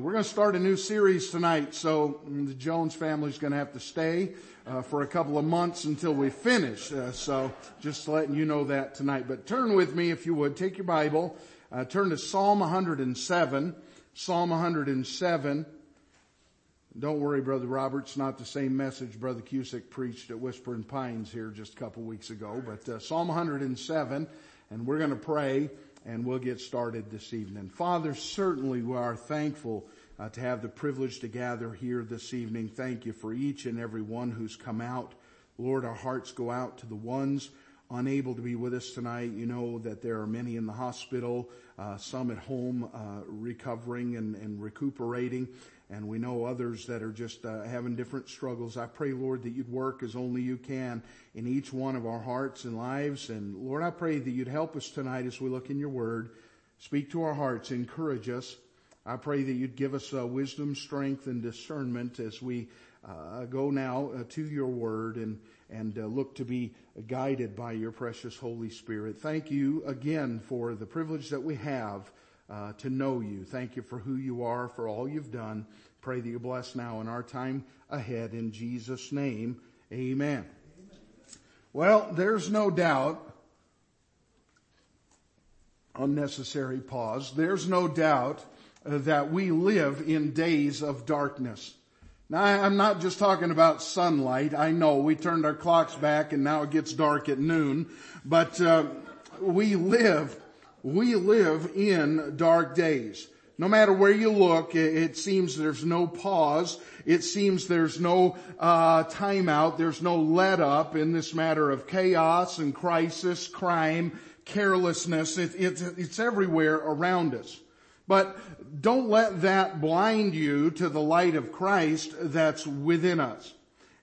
we're going to start a new series tonight, so the Jones family is going to have to stay uh, for a couple of months until we finish. Uh, so just letting you know that tonight. But turn with me, if you would, take your Bible, uh, turn to Psalm 107. Psalm 107. Don't worry, Brother Robert, it's not the same message Brother Cusick preached at Whispering Pines here just a couple weeks ago, but uh, Psalm 107, and we're going to pray and we'll get started this evening. Father, certainly we are thankful uh, to have the privilege to gather here this evening. Thank you for each and every one who's come out. Lord, our hearts go out to the ones unable to be with us tonight. You know that there are many in the hospital, uh, some at home uh, recovering and, and recuperating and we know others that are just uh, having different struggles. I pray, Lord, that you'd work as only you can in each one of our hearts and lives. And Lord, I pray that you'd help us tonight as we look in your word. Speak to our hearts, encourage us. I pray that you'd give us uh, wisdom, strength, and discernment as we uh, go now uh, to your word and and uh, look to be guided by your precious Holy Spirit. Thank you again for the privilege that we have uh, to know you. Thank you for who you are, for all you've done. Pray that you bless now in our time ahead in Jesus' name. Amen. Well, there's no doubt, unnecessary pause, there's no doubt that we live in days of darkness. Now I'm not just talking about sunlight. I know we turned our clocks back and now it gets dark at noon, but uh, we live we live in dark days. No matter where you look, it seems there's no pause. It seems there's no uh, timeout. There's no let up in this matter of chaos and crisis, crime, carelessness. It, it, it's everywhere around us. But don't let that blind you to the light of Christ that's within us.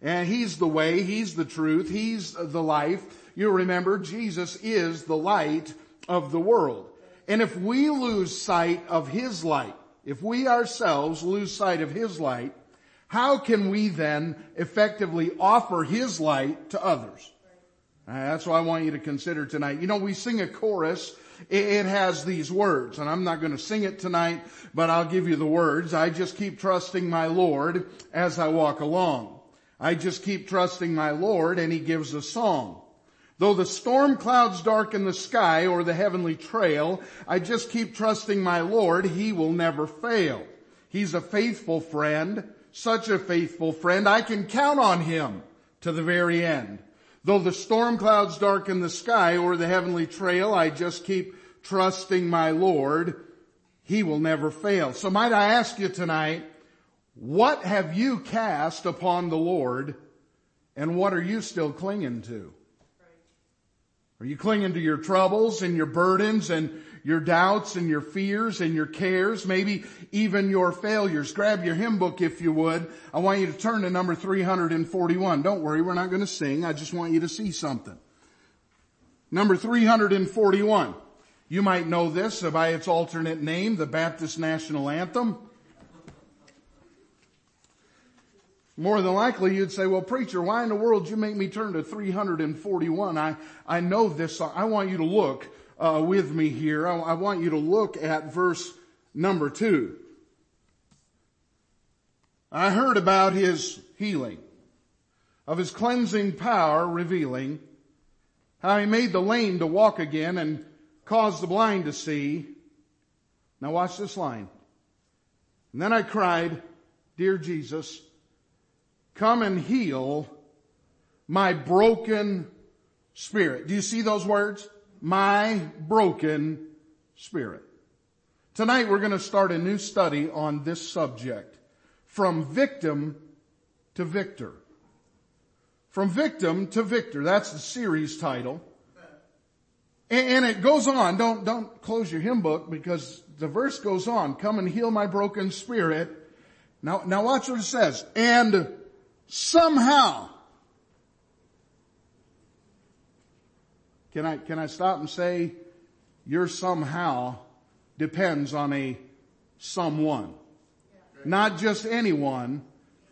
And He's the way, He's the truth, He's the life. You remember, Jesus is the light of the world. And if we lose sight of His light, if we ourselves lose sight of His light, how can we then effectively offer His light to others? Uh, that's what I want you to consider tonight. You know, we sing a chorus. It has these words, and I'm not going to sing it tonight, but I'll give you the words. I just keep trusting my Lord as I walk along. I just keep trusting my Lord, and He gives a song. Though the storm clouds darken the sky or the heavenly trail, I just keep trusting my Lord. He will never fail. He's a faithful friend, such a faithful friend. I can count on him to the very end. Though the storm clouds darken the sky or the heavenly trail, I just keep trusting my Lord. He will never fail. So might I ask you tonight, what have you cast upon the Lord and what are you still clinging to? Are you clinging to your troubles and your burdens and your doubts and your fears and your cares, maybe even your failures? Grab your hymn book if you would. I want you to turn to number 341. Don't worry, we're not going to sing. I just want you to see something. Number 341. You might know this by its alternate name, the Baptist National Anthem. More than likely you'd say, well preacher, why in the world you make me turn to 341? I, I know this song. I want you to look uh, with me here. I, I want you to look at verse number two. I heard about his healing, of his cleansing power revealing, how he made the lame to walk again and caused the blind to see. Now watch this line. And then I cried, Dear Jesus, come and heal my broken spirit. Do you see those words? My broken spirit. Tonight we're going to start a new study on this subject. From victim to victor. From victim to victor. That's the series title. And it goes on. Don't, don't close your hymn book because the verse goes on. Come and heal my broken spirit. Now, now watch what it says. And somehow. Can I, can I stop and say your somehow depends on a someone. Not just anyone,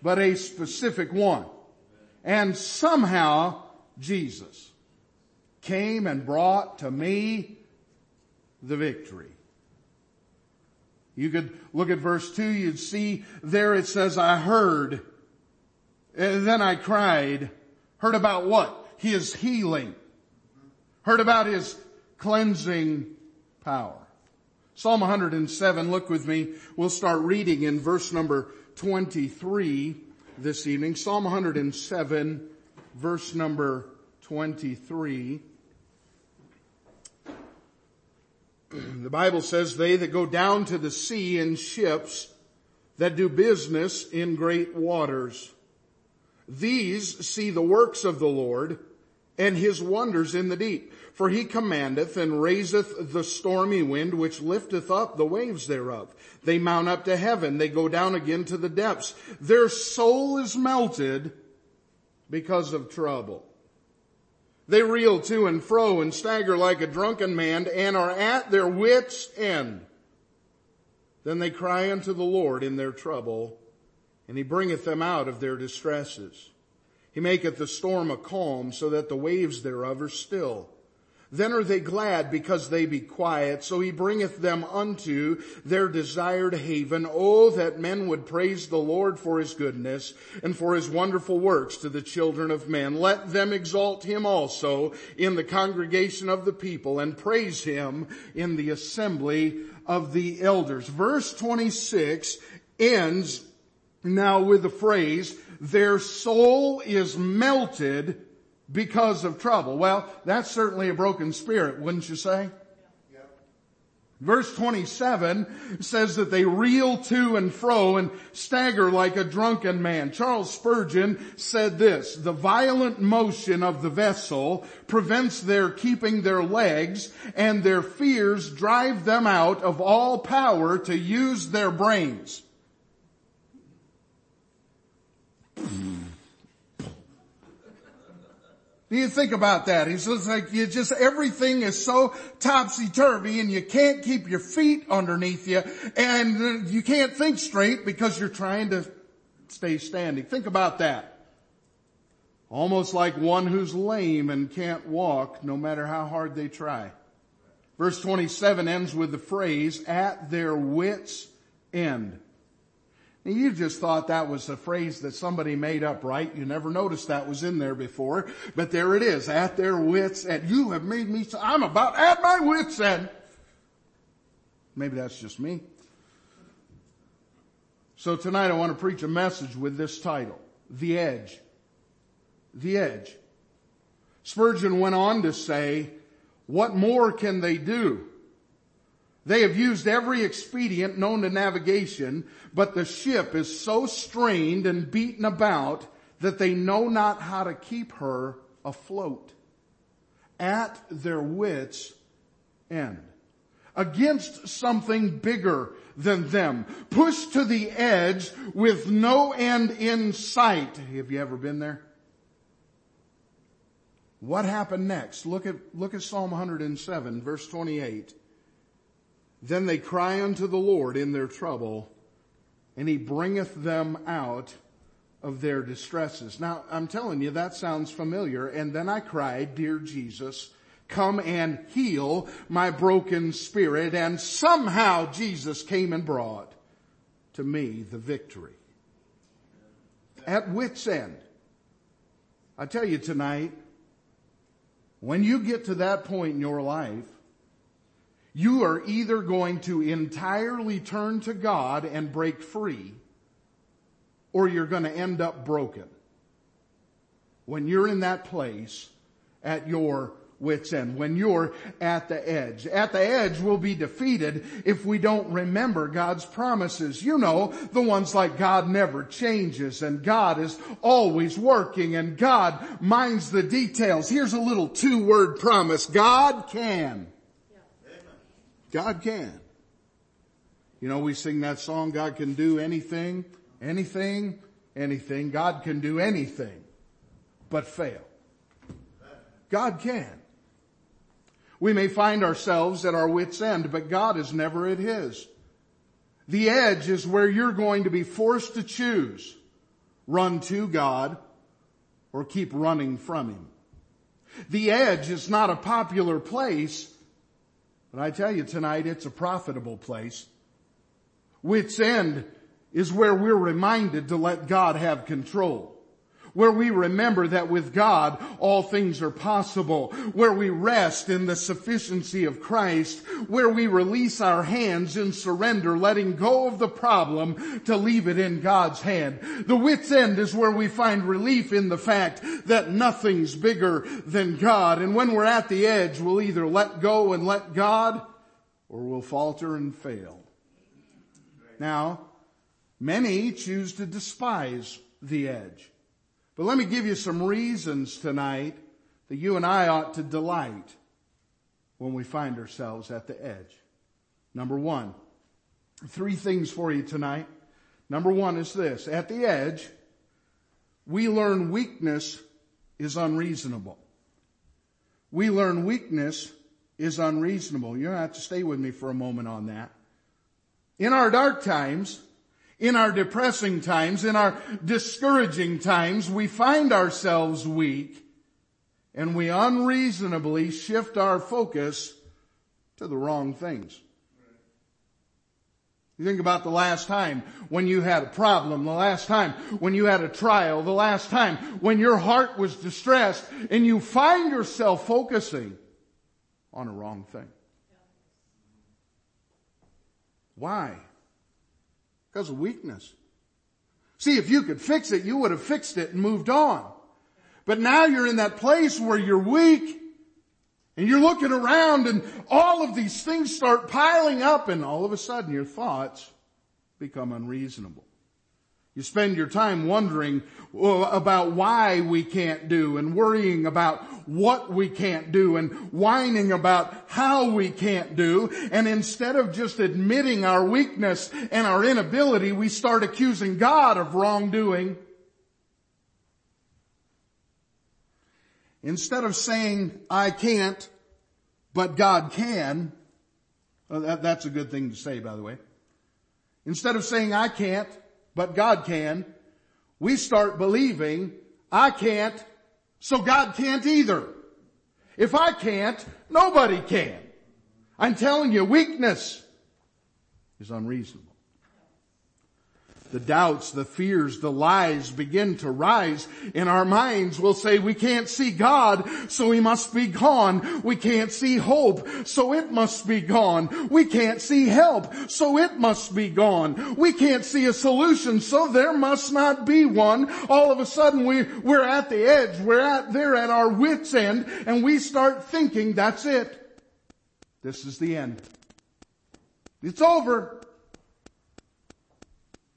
but a specific one. And somehow Jesus came and brought to me the victory. You could look at verse 2, you'd see there it says, I heard, and then I cried. Heard about what? His healing. Heard about His cleansing power. Psalm 107, look with me. We'll start reading in verse number 23 this evening. Psalm 107, verse number 23. The Bible says, they that go down to the sea in ships that do business in great waters. These see the works of the Lord and his wonders in the deep. For he commandeth and raiseth the stormy wind which lifteth up the waves thereof. They mount up to heaven. They go down again to the depths. Their soul is melted because of trouble. They reel to and fro and stagger like a drunken man and are at their wits end. Then they cry unto the Lord in their trouble and he bringeth them out of their distresses. He maketh the storm a calm so that the waves thereof are still. Then are they glad because they be quiet. So he bringeth them unto their desired haven. Oh, that men would praise the Lord for his goodness and for his wonderful works to the children of men. Let them exalt him also in the congregation of the people and praise him in the assembly of the elders. Verse 26 ends now with the phrase, their soul is melted because of trouble. Well, that's certainly a broken spirit, wouldn't you say? Verse 27 says that they reel to and fro and stagger like a drunken man. Charles Spurgeon said this, the violent motion of the vessel prevents their keeping their legs and their fears drive them out of all power to use their brains. Do you think about that. He says like you just, everything is so topsy-turvy and you can't keep your feet underneath you and you can't think straight because you're trying to stay standing. Think about that. Almost like one who's lame and can't walk no matter how hard they try. Verse 27 ends with the phrase, at their wits end. You just thought that was a phrase that somebody made up, right? You never noticed that was in there before, but there it is, at their wits end. You have made me, I'm about at my wits end. Maybe that's just me. So tonight I want to preach a message with this title, The Edge. The Edge. Spurgeon went on to say, what more can they do? They have used every expedient known to navigation, but the ship is so strained and beaten about that they know not how to keep her afloat. At their wits end. Against something bigger than them. Pushed to the edge with no end in sight. Have you ever been there? What happened next? Look at, look at Psalm 107 verse 28. Then they cry unto the Lord in their trouble, and he bringeth them out of their distresses. Now, I'm telling you, that sounds familiar. And then I cried, Dear Jesus, come and heal my broken spirit. And somehow Jesus came and brought to me the victory. At wit's end. I tell you tonight, when you get to that point in your life, you are either going to entirely turn to God and break free, or you're going to end up broken. When you're in that place at your wits end, when you're at the edge. At the edge we'll be defeated if we don't remember God's promises. You know, the ones like God never changes and God is always working and God minds the details. Here's a little two word promise. God can. God can. You know, we sing that song, God can do anything, anything, anything. God can do anything but fail. God can. We may find ourselves at our wit's end, but God is never at his. The edge is where you're going to be forced to choose. Run to God or keep running from Him. The edge is not a popular place but I tell you tonight, it's a profitable place. Wits end is where we're reminded to let God have control where we remember that with God all things are possible, where we rest in the sufficiency of Christ, where we release our hands in surrender, letting go of the problem to leave it in God's hand. The wit's end is where we find relief in the fact that nothing's bigger than God. And when we're at the edge, we'll either let go and let God or we'll falter and fail. Now, many choose to despise the edge. But let me give you some reasons tonight that you and I ought to delight when we find ourselves at the edge. Number one, three things for you tonight. Number one is this. At the edge, we learn weakness is unreasonable. We learn weakness is unreasonable. You have to stay with me for a moment on that. In our dark times, in our depressing times, in our discouraging times, we find ourselves weak and we unreasonably shift our focus to the wrong things. You think about the last time when you had a problem, the last time when you had a trial, the last time when your heart was distressed and you find yourself focusing on a wrong thing. Why? Because of weakness. See, if you could fix it, you would have fixed it and moved on. But now you're in that place where you're weak and you're looking around and all of these things start piling up and all of a sudden your thoughts become unreasonable. You spend your time wondering about why we can't do and worrying about what we can't do and whining about how we can't do. And instead of just admitting our weakness and our inability, we start accusing God of wrongdoing. Instead of saying, I can't, but God can, uh, that, that's a good thing to say, by the way. Instead of saying, I can't, but God can, we start believing, I can't, so God can't either. If I can't, nobody can. I'm telling you, weakness is unreasonable the doubts, the fears, the lies begin to rise in our minds. We'll say we can't see God, so he must be gone. We can't see hope, so it must be gone. We can't see help, so it must be gone. We can't see a solution, so there must not be one. All of a sudden we, we're at the edge. We're at, there at our wit's end, and we start thinking that's it. This is the end. It's over.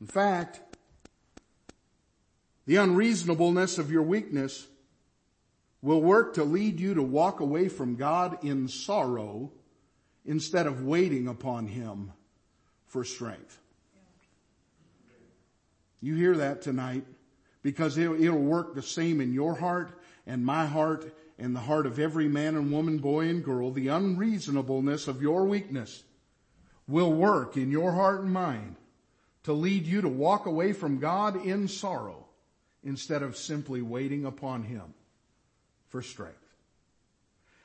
In fact, the unreasonableness of your weakness will work to lead you to walk away from God in sorrow instead of waiting upon Him for strength. You hear that tonight because it'll work the same in your heart and my heart and the heart of every man and woman, boy and girl. The unreasonableness of your weakness will work in your heart and mind to lead you to walk away from God in sorrow instead of simply waiting upon Him for strength.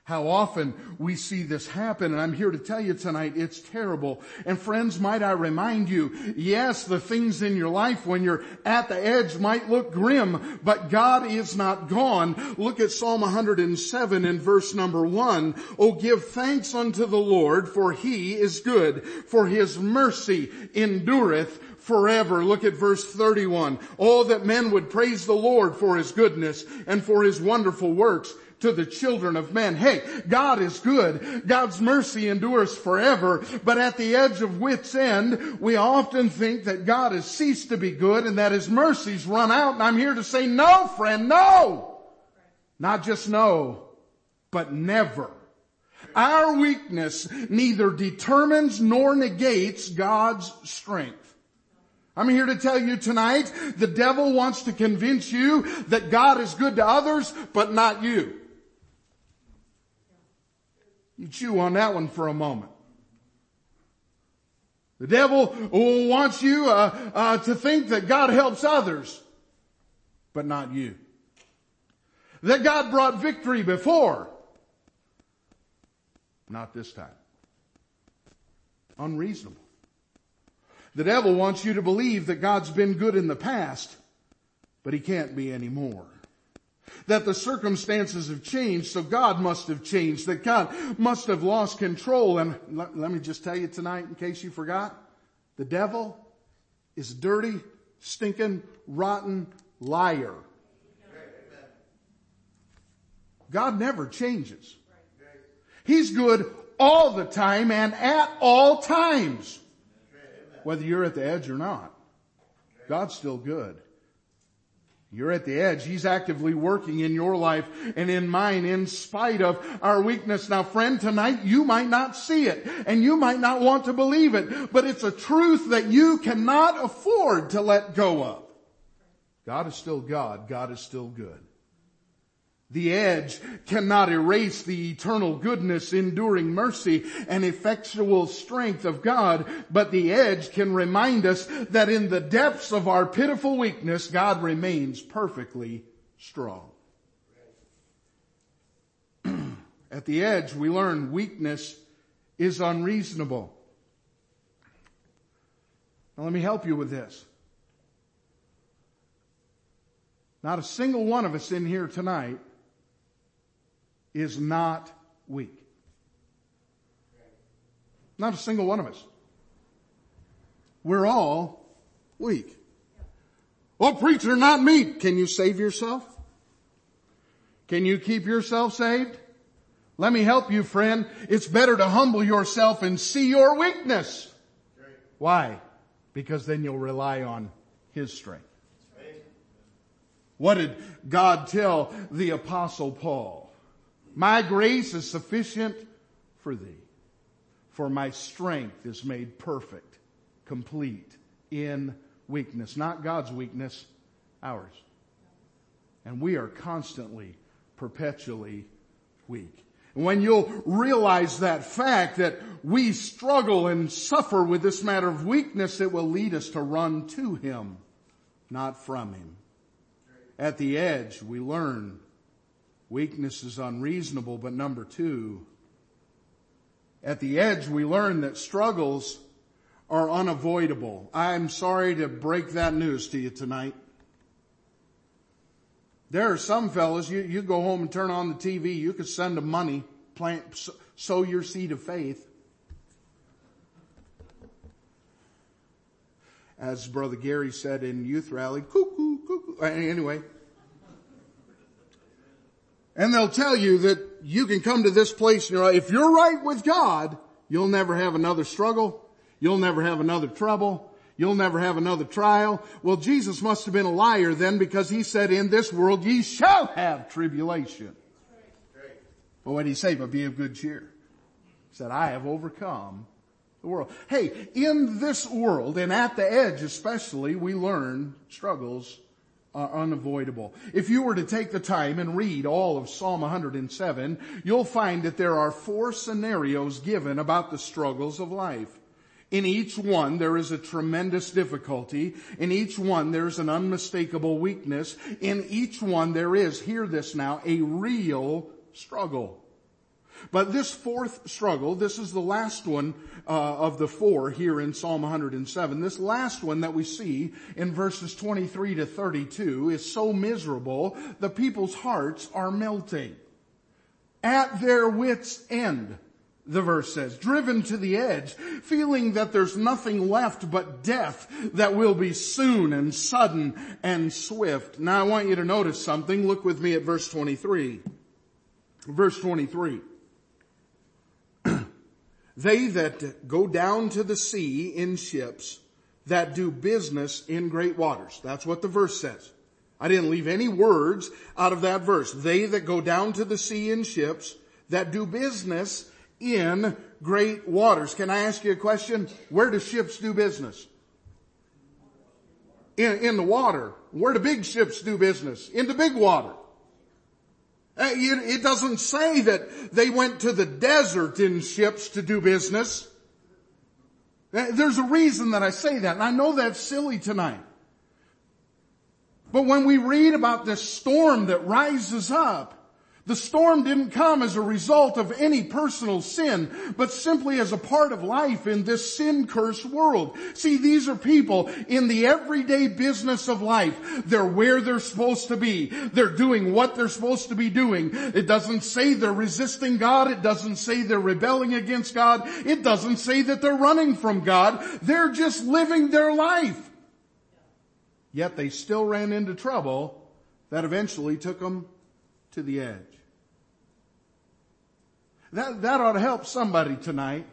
How often we see this happen, and I'm here to tell you tonight, it's terrible. And friends, might I remind you, yes, the things in your life when you're at the edge might look grim, but God is not gone. Look at Psalm 107 in verse number one. Oh, give thanks unto the Lord, for He is good, for His mercy endureth forever. Look at verse 31. Oh, that men would praise the Lord for His goodness and for His wonderful works to the children of men. Hey, God is good. God's mercy endures forever. But at the edge of wit's end, we often think that God has ceased to be good and that His mercies run out. And I'm here to say, no, friend, no! Not just no, but never. Our weakness neither determines nor negates God's strength. I'm here to tell you tonight, the devil wants to convince you that God is good to others, but not you. You chew on that one for a moment. The devil wants you uh, uh, to think that God helps others, but not you. That God brought victory before, not this time. Unreasonable. The devil wants you to believe that God's been good in the past, but he can't be anymore. That the circumstances have changed, so God must have changed, that God must have lost control. And let, let me just tell you tonight, in case you forgot, the devil is a dirty, stinking, rotten liar. God never changes. He's good all the time and at all times. Whether you're at the edge or not. God's still good. You're at the edge. He's actively working in your life and in mine in spite of our weakness. Now friend, tonight you might not see it and you might not want to believe it, but it's a truth that you cannot afford to let go of. God is still God. God is still good. The edge cannot erase the eternal goodness, enduring mercy, and effectual strength of God, but the edge can remind us that in the depths of our pitiful weakness, God remains perfectly strong. At the edge, we learn weakness is unreasonable. Now let me help you with this. Not a single one of us in here tonight is not weak. Not a single one of us. We're all weak. Well, preacher, not me. Can you save yourself? Can you keep yourself saved? Let me help you, friend. It's better to humble yourself and see your weakness. Why? Because then you'll rely on His strength. What did God tell the apostle Paul? My grace is sufficient for thee, for my strength is made perfect, complete in weakness. Not God's weakness, ours. And we are constantly, perpetually weak. And when you'll realize that fact that we struggle and suffer with this matter of weakness, it will lead us to run to Him, not from Him. At the edge, we learn Weakness is unreasonable, but number two, at the edge we learn that struggles are unavoidable. I'm sorry to break that news to you tonight. There are some fellows, you, you go home and turn on the TV, you could send them money, plant, sow your seed of faith. As Brother Gary said in youth rally, cuckoo, cuckoo. Anyway, and they'll tell you that you can come to this place and you're if you're right with God, you'll never have another struggle. You'll never have another trouble. You'll never have another trial. Well, Jesus must have been a liar then because he said, in this world ye shall have tribulation. But what did he say? But be of good cheer. He said, I have overcome the world. Hey, in this world and at the edge especially, we learn struggles unavoidable. If you were to take the time and read all of Psalm 107, you'll find that there are four scenarios given about the struggles of life. In each one, there is a tremendous difficulty. In each one, there's an unmistakable weakness. In each one, there is, hear this now, a real struggle. But this fourth struggle, this is the last one uh, of the four here in Psalm 107. This last one that we see in verses 23 to 32 is so miserable, the people's hearts are melting. At their wits end, the verse says, driven to the edge, feeling that there's nothing left but death that will be soon and sudden and swift. Now I want you to notice something. Look with me at verse 23. Verse 23. They that go down to the sea in ships that do business in great waters. That's what the verse says. I didn't leave any words out of that verse. They that go down to the sea in ships that do business in great waters. Can I ask you a question? Where do ships do business? In, in the water. Where do big ships do business? In the big water. Uh, it doesn't say that they went to the desert in ships to do business. Uh, there's a reason that I say that, and I know that's silly tonight. But when we read about this storm that rises up, The storm didn't come as a result of any personal sin, but simply as a part of life in this sin-cursed world. See, these are people in the everyday business of life. They're where they're supposed to be. They're doing what they're supposed to be doing. It doesn't say they're resisting God. It doesn't say they're rebelling against God. It doesn't say that they're running from God. They're just living their life. Yet they still ran into trouble that eventually took them to the edge. That, that ought to help somebody tonight.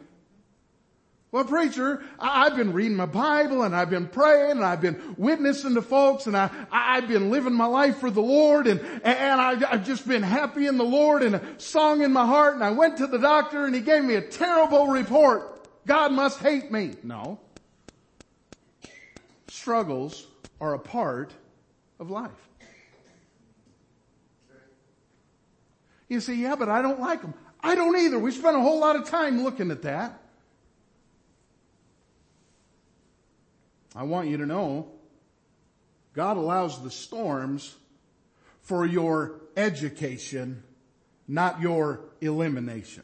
Well, preacher, I, have been reading my Bible and I've been praying and I've been witnessing to folks and I, I've been living my life for the Lord and, and I, I've just been happy in the Lord and a song in my heart and I went to the doctor and he gave me a terrible report. God must hate me. No. Struggles are a part of life. You say, yeah, but I don't like them. I don't either. We spent a whole lot of time looking at that. I want you to know God allows the storms for your education, not your elimination.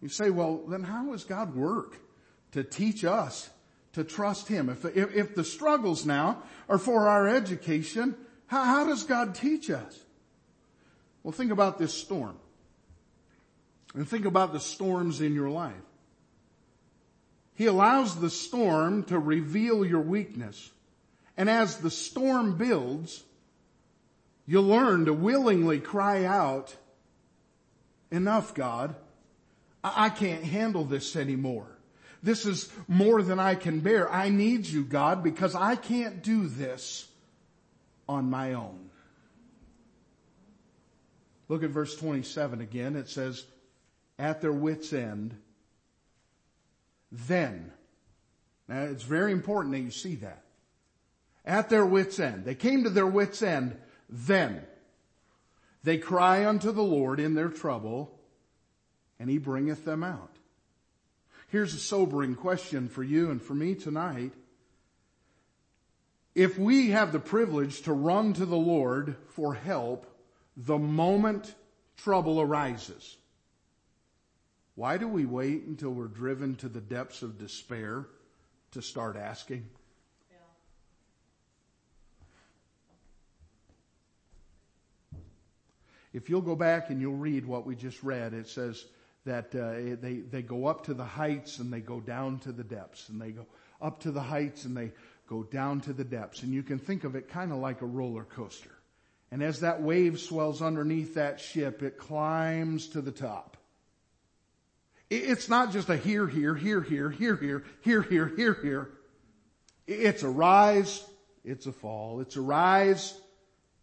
You say, well, then how does God work to teach us to trust Him? If, if, if the struggles now are for our education, how, how does God teach us? Well, think about this storm. And think about the storms in your life. He allows the storm to reveal your weakness. And as the storm builds, you learn to willingly cry out, enough God. I can't handle this anymore. This is more than I can bear. I need you, God, because I can't do this on my own. Look at verse 27 again. It says, at their wits end, then. Now it's very important that you see that. At their wits end. They came to their wits end, then. They cry unto the Lord in their trouble, and he bringeth them out. Here's a sobering question for you and for me tonight. If we have the privilege to run to the Lord for help, the moment trouble arises. Why do we wait until we're driven to the depths of despair to start asking? If you'll go back and you'll read what we just read, it says that uh, they, they go up to the heights and they go down to the depths and they go up to the heights and they go down to the depths. And you can think of it kind of like a roller coaster. And as that wave swells underneath that ship, it climbs to the top. It's not just a here, here, here, here, here, here, here, here, here, here. It's a rise, it's a fall. It's a rise,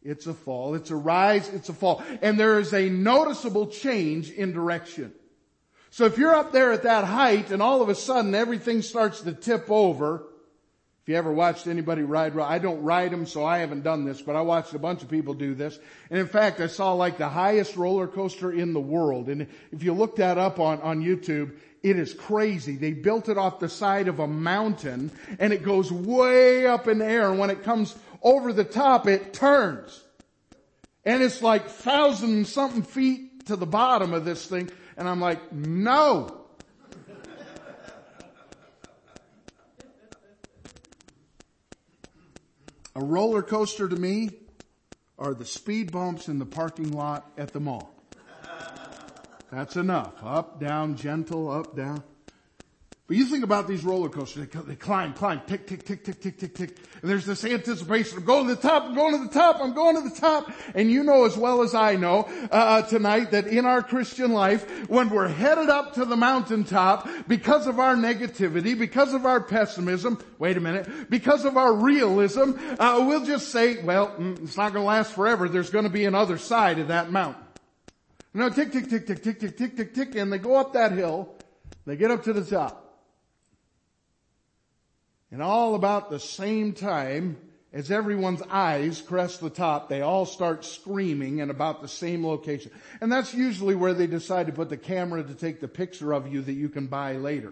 it's a fall. It's a rise, it's a fall. And there is a noticeable change in direction. So if you're up there at that height and all of a sudden everything starts to tip over, if you ever watched anybody ride, I don't ride them, so I haven't done this, but I watched a bunch of people do this. And in fact, I saw like the highest roller coaster in the world. And if you look that up on, on YouTube, it is crazy. They built it off the side of a mountain and it goes way up in the air. And when it comes over the top, it turns. And it's like thousand something feet to the bottom of this thing. And I'm like, no. A roller coaster to me are the speed bumps in the parking lot at the mall. That's enough. Up, down, gentle, up, down. But you think about these roller coasters, they, they climb, climb, tick, tick, tick, tick, tick, tick, tick. And there's this anticipation of going to the top, I'm going to the top, I'm going to the top. And you know as well as I know, uh, uh, tonight that in our Christian life, when we're headed up to the mountaintop, because of our negativity, because of our pessimism, wait a minute, because of our realism, uh, we'll just say, well, mm, it's not going to last forever. There's going to be another side of that mountain. You tick, tick, tick, tick, tick, tick, tick, tick, tick, and they go up that hill. They get up to the top. And all about the same time, as everyone's eyes crest the top, they all start screaming in about the same location. And that's usually where they decide to put the camera to take the picture of you that you can buy later.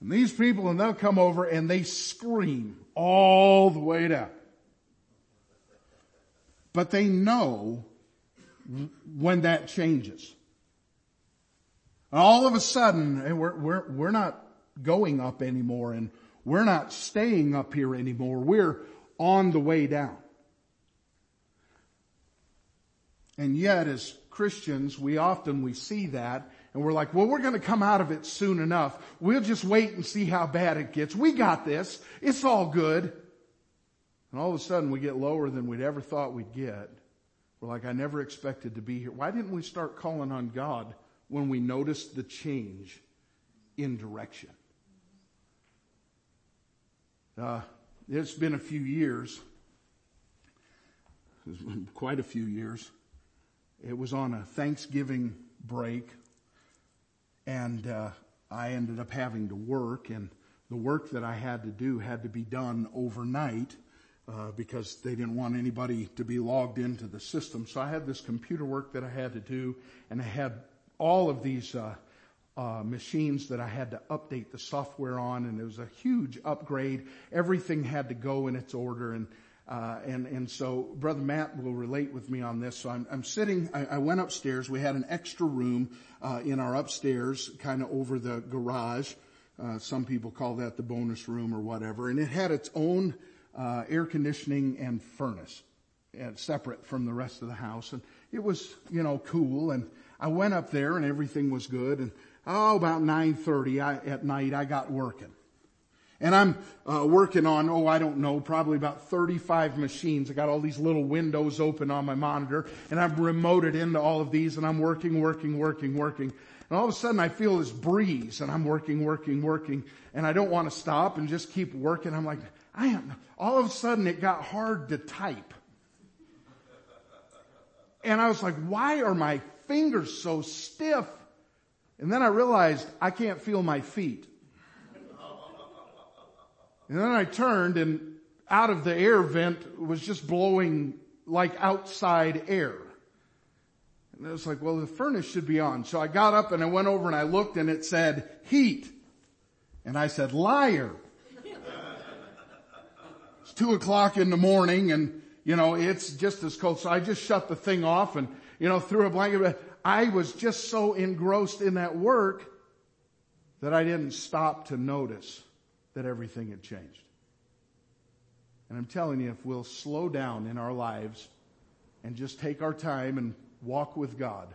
And these people, and they'll come over and they scream all the way down. But they know when that changes. And all of a sudden, we're, we're, we're not going up anymore and we're not staying up here anymore. We're on the way down. And yet as Christians, we often, we see that and we're like, well, we're going to come out of it soon enough. We'll just wait and see how bad it gets. We got this. It's all good. And all of a sudden we get lower than we'd ever thought we'd get. We're like, I never expected to be here. Why didn't we start calling on God when we noticed the change in direction? Uh, it's been a few years, quite a few years. It was on a Thanksgiving break, and uh, I ended up having to work, and the work that I had to do had to be done overnight. Uh, because they didn't want anybody to be logged into the system. So I had this computer work that I had to do, and I had all of these uh, uh, machines that I had to update the software on, and it was a huge upgrade. Everything had to go in its order, and uh, and and so brother Matt will relate with me on this. So I'm I'm sitting. I, I went upstairs. We had an extra room uh, in our upstairs, kind of over the garage. Uh, some people call that the bonus room or whatever, and it had its own uh, air conditioning and furnace, and separate from the rest of the house, and it was you know cool. And I went up there, and everything was good, and oh, about 9.30 at night, I got working. And I'm uh, working on, oh, I don't know, probably about 35 machines. I got all these little windows open on my monitor, and I've remoted into all of these, and I'm working, working, working, working. And all of a sudden I feel this breeze, and I'm working, working, working, and I don't want to stop and just keep working. I'm like, I am, all of a sudden it got hard to type. And I was like, why are my fingers so stiff? And then I realized I can't feel my feet. And then I turned and out of the air vent was just blowing like outside air. And I was like, well, the furnace should be on. So I got up and I went over and I looked and it said heat. And I said, liar. it's two o'clock in the morning and, you know, it's just as cold. So I just shut the thing off and, you know, threw a blanket. I was just so engrossed in that work that I didn't stop to notice that everything had changed. And I'm telling you, if we'll slow down in our lives and just take our time and walk with God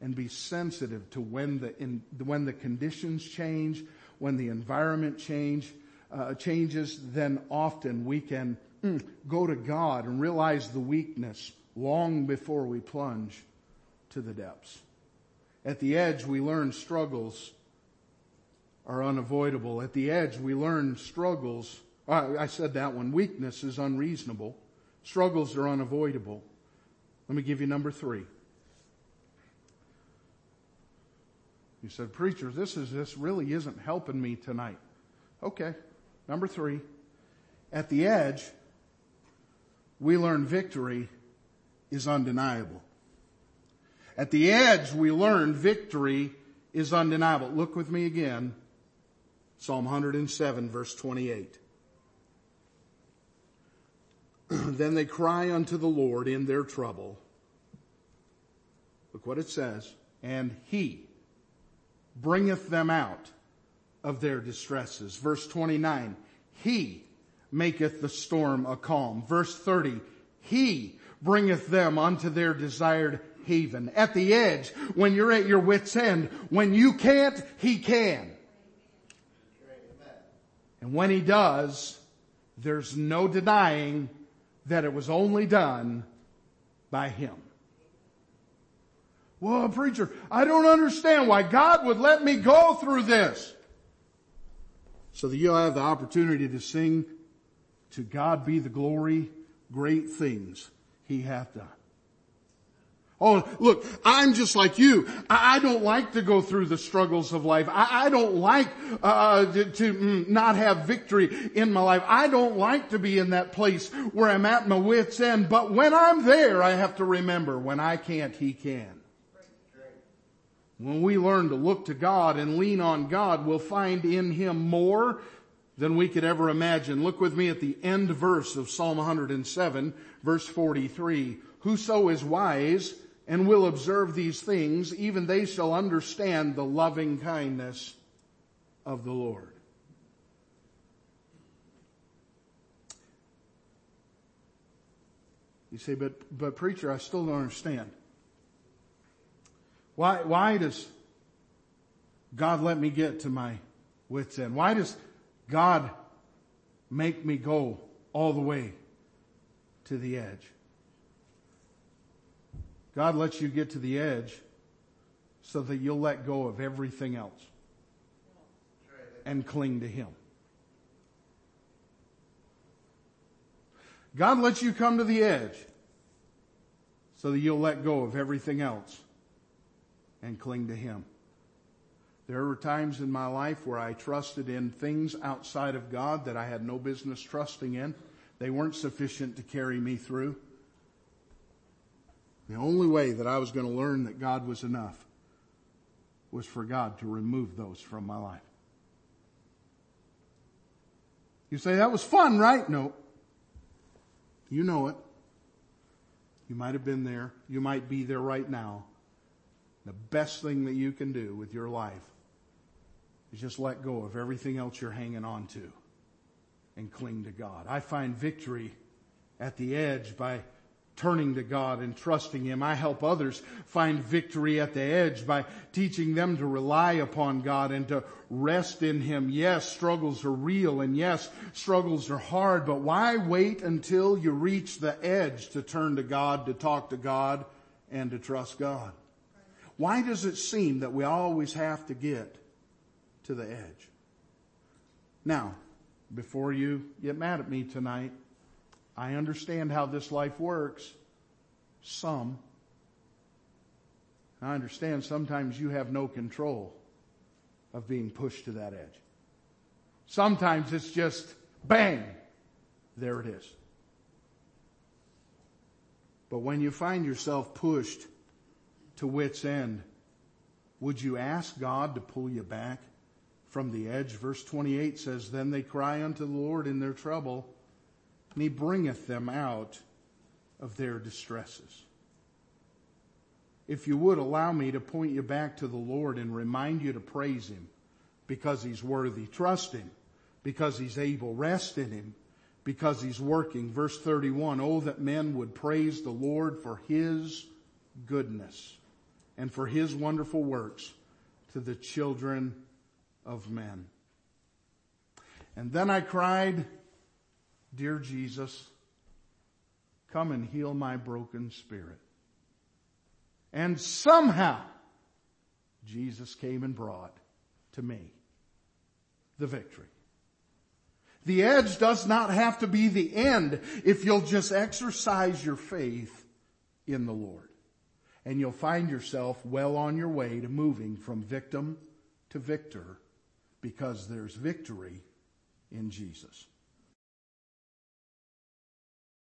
and be sensitive to when the, in, when the conditions change, when the environment change, uh, changes, then often we can mm, go to God and realize the weakness long before we plunge to the depths. At the edge, we learn struggles are unavoidable. At the edge, we learn struggles. I said that one. Weakness is unreasonable. Struggles are unavoidable. Let me give you number three. You said, preacher, this is, this really isn't helping me tonight. Okay. Number three. At the edge, we learn victory is undeniable. At the edge, we learn victory is undeniable. Look with me again. Psalm 107 verse 28. then they cry unto the Lord in their trouble. Look what it says. And he bringeth them out of their distresses. Verse 29. He maketh the storm a calm. Verse 30. He bringeth them unto their desired haven. At the edge, when you're at your wit's end, when you can't, He can. And when He does, there's no denying that it was only done by Him. Well, preacher, I don't understand why God would let me go through this. So that you'll have the opportunity to sing, to God be the glory, great things He hath done. Oh, look, I'm just like you. I, don't like to go through the struggles of life. I, don't like uh, to, to, mm, not have victory in my life. I don't like to be in that place where I'm at my wit's end. But when I'm there, I have to remember when I can't, He can. When we learn to look to God and lean on God, we'll find in Him more than we could ever imagine. Look with me at the end verse of Psalm 107, verse 43. Whoso is wise and will observe these things, even they shall understand the loving kindness of the Lord. You say, but, but preacher, I still don't understand. Why, why does God let me get to my wits end? Why does God make me go all the way to the edge? God lets you get to the edge so that you'll let go of everything else and cling to Him. God lets you come to the edge so that you'll let go of everything else and cling to Him. There were times in my life where I trusted in things outside of God that I had no business trusting in. They weren't sufficient to carry me through. The only way that I was going to learn that God was enough was for God to remove those from my life. You say, that was fun, right? No. You know it. You might have been there. You might be there right now. The best thing that you can do with your life is just let go of everything else you're hanging on to and cling to God. I find victory at the edge by turning to God and trusting Him. I help others find victory at the edge by teaching them to rely upon God and to rest in Him. Yes, struggles are real and yes, struggles are hard, but why wait until you reach the edge to turn to God, to talk to God, and to trust God? Why does it seem that we always have to get to the edge? Now, before you get mad at me tonight, I understand how this life works. Some. I understand sometimes you have no control of being pushed to that edge. Sometimes it's just bang, there it is. But when you find yourself pushed to wit's end, would you ask God to pull you back from the edge? Verse 28 says, Then they cry unto the Lord in their trouble, and he bringeth them out of their distresses. If you would allow me to point you back to the Lord and remind you to praise him because he's worthy. Trust him because he's able. Rest in him because he's working. Verse 31, Oh, that men would praise the Lord for his goodness and for his wonderful works to the children of men. And then I cried, Dear Jesus, come and heal my broken spirit. And somehow, Jesus came and brought to me the victory. The edge does not have to be the end if you'll just exercise your faith in the Lord and you'll find yourself well on your way to moving from victim to victor because there's victory in Jesus.